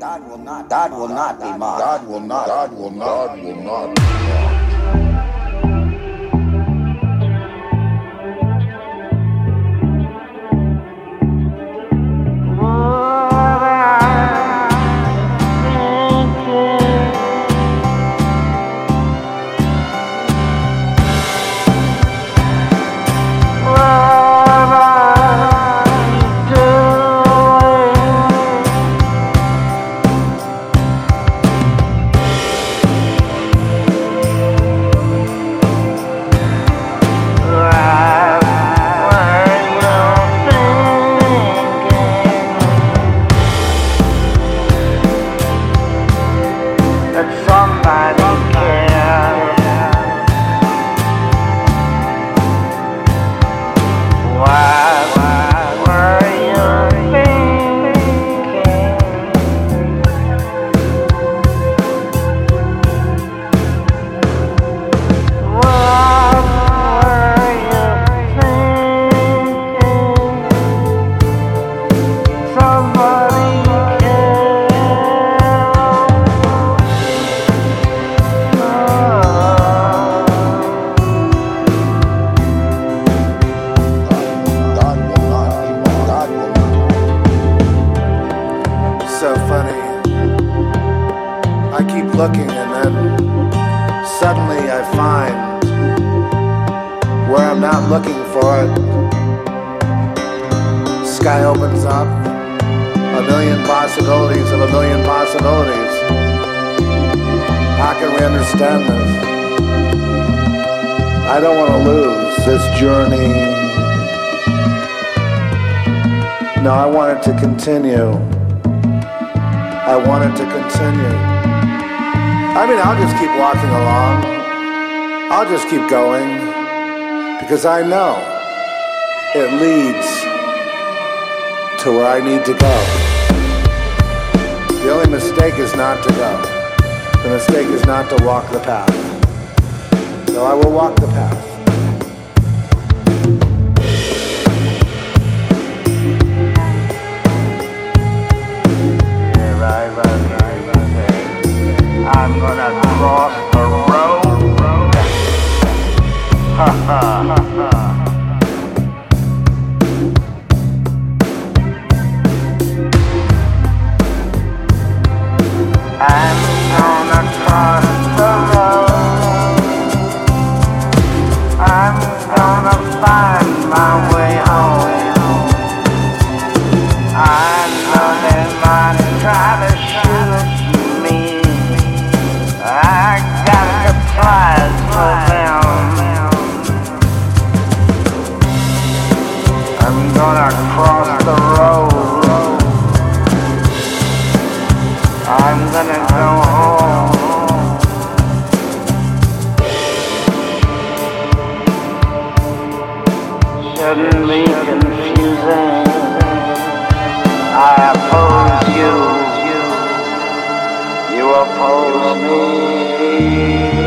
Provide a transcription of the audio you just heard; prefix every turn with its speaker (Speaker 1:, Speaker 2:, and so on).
Speaker 1: God will not. God will not be mocked.
Speaker 2: God will not. God will not. God will not
Speaker 3: Somebody cares.
Speaker 4: Looking and then suddenly I find where I'm not looking for it. Sky opens up, a million possibilities of a million possibilities. How can we understand this? I don't want to lose this journey. No, I want it to continue. I want it to continue. I mean, I'll just keep walking along. I'll just keep going because I know it leads to where I need to go. The only mistake is not to go. The mistake is not to walk the path. So I will walk the path.
Speaker 3: ha, ha. gonna cross the road. I'm gonna go home. Shouldn't be confusing. I oppose you. You oppose me.